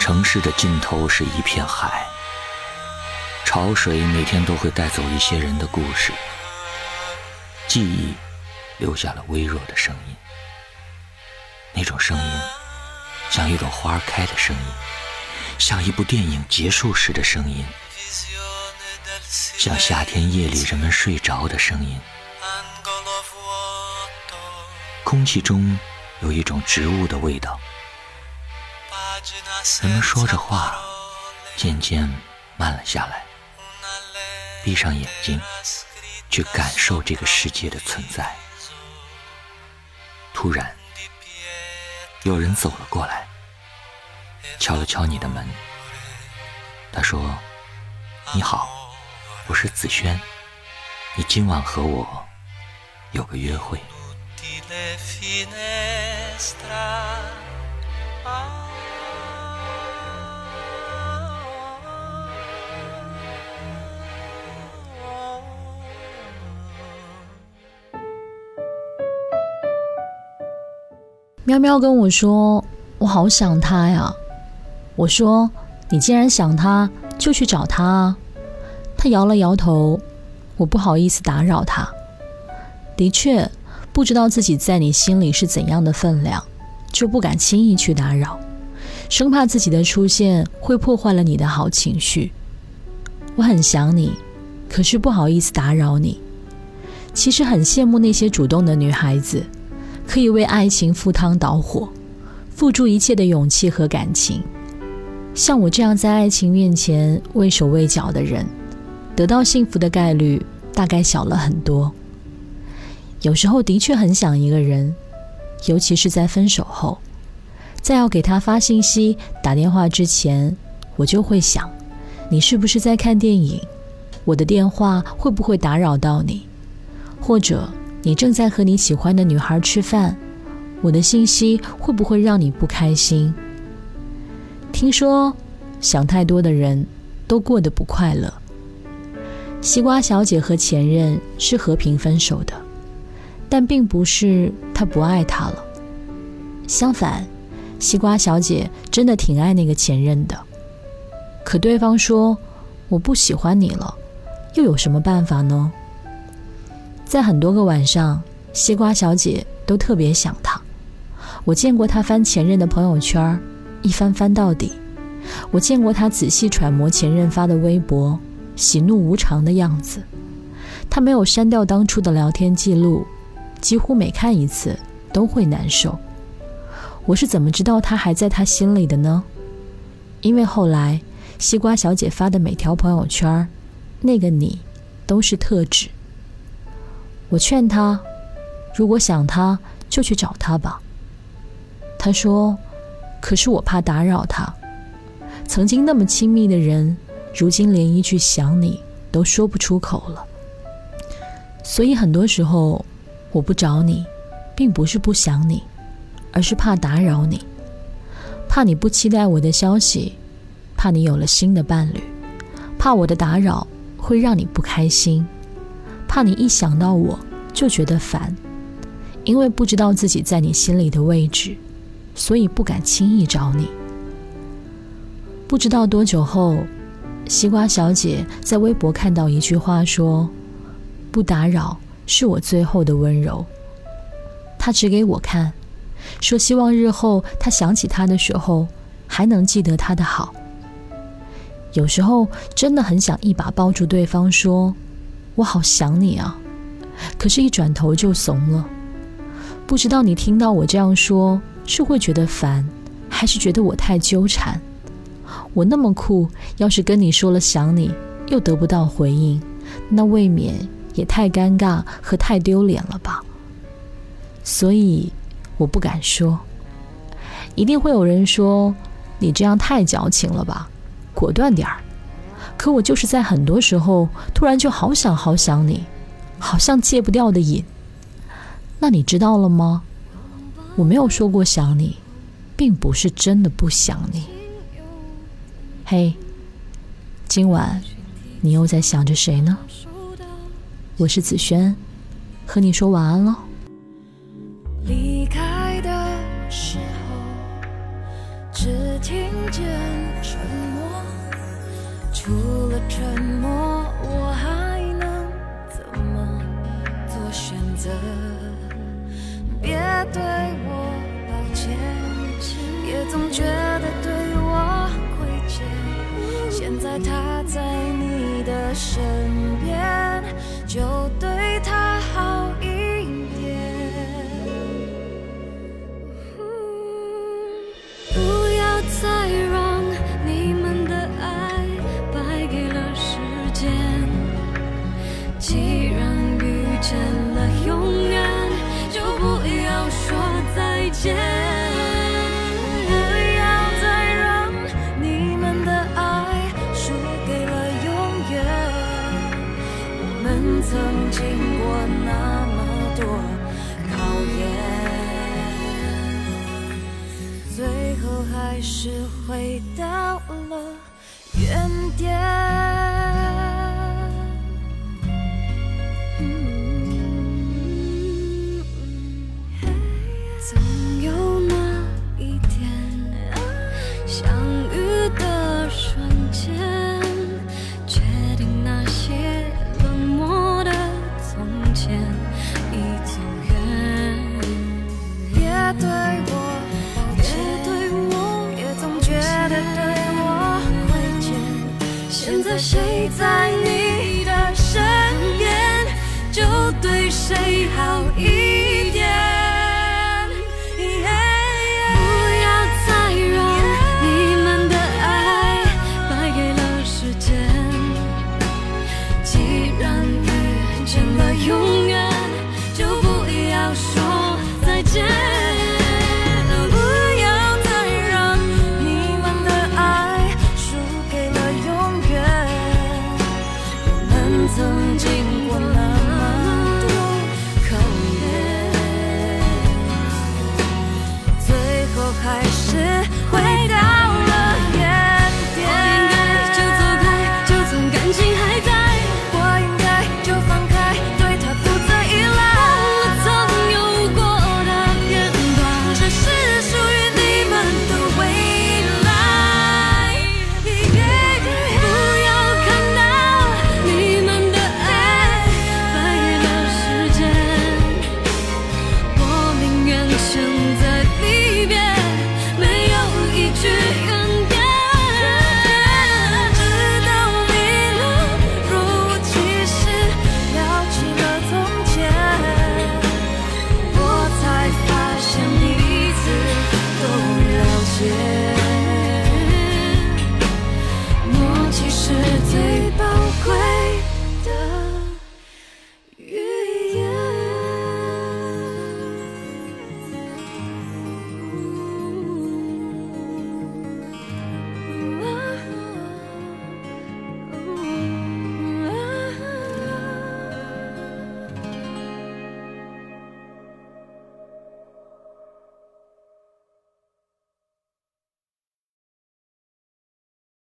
城市的尽头是一片海，潮水每天都会带走一些人的故事，记忆留下了微弱的声音，那种声音像一朵花开的声音，像一部电影结束时的声音，像夏天夜里人们睡着的声音。空气中有一种植物的味道。人们说着话，渐渐慢了下来，闭上眼睛，去感受这个世界的存在。突然，有人走了过来，敲了敲你的门。他说：“你好，我是子轩，你今晚和我有个约会。”喵喵跟我说：“我好想他呀。”我说：“你既然想他，就去找他。”他摇了摇头，我不好意思打扰他。的确，不知道自己在你心里是怎样的分量，就不敢轻易去打扰，生怕自己的出现会破坏了你的好情绪。我很想你，可是不好意思打扰你。其实很羡慕那些主动的女孩子。可以为爱情赴汤蹈火，付出一切的勇气和感情。像我这样在爱情面前畏手畏脚的人，得到幸福的概率大概小了很多。有时候的确很想一个人，尤其是在分手后，在要给他发信息、打电话之前，我就会想：你是不是在看电影？我的电话会不会打扰到你？或者？你正在和你喜欢的女孩吃饭，我的信息会不会让你不开心？听说想太多的人都过得不快乐。西瓜小姐和前任是和平分手的，但并不是她不爱他了。相反，西瓜小姐真的挺爱那个前任的。可对方说我不喜欢你了，又有什么办法呢？在很多个晚上，西瓜小姐都特别想他。我见过他翻前任的朋友圈，一翻翻到底；我见过他仔细揣摩前任发的微博，喜怒无常的样子。他没有删掉当初的聊天记录，几乎每看一次都会难受。我是怎么知道他还在他心里的呢？因为后来西瓜小姐发的每条朋友圈，那个你都是特指。我劝他，如果想他，就去找他吧。他说：“可是我怕打扰他。曾经那么亲密的人，如今连一句想你都说不出口了。所以很多时候，我不找你，并不是不想你，而是怕打扰你，怕你不期待我的消息，怕你有了新的伴侣，怕我的打扰会让你不开心。”怕你一想到我就觉得烦，因为不知道自己在你心里的位置，所以不敢轻易找你。不知道多久后，西瓜小姐在微博看到一句话说：“不打扰是我最后的温柔。”她指给我看，说希望日后她想起他的时候，还能记得他的好。有时候真的很想一把抱住对方说。我好想你啊，可是，一转头就怂了。不知道你听到我这样说，是会觉得烦，还是觉得我太纠缠？我那么酷，要是跟你说了想你，又得不到回应，那未免也太尴尬和太丢脸了吧？所以，我不敢说。一定会有人说，你这样太矫情了吧，果断点儿。可我就是在很多时候突然就好想好想你，好像戒不掉的瘾。那你知道了吗？我没有说过想你，并不是真的不想你。嘿，今晚你又在想着谁呢？我是子轩，和你说晚安喽。离开的时候只听见。身边，就对他好一点。不要再让你们的爱败给了时间。曾经过那么多考验最后还是回到了原点。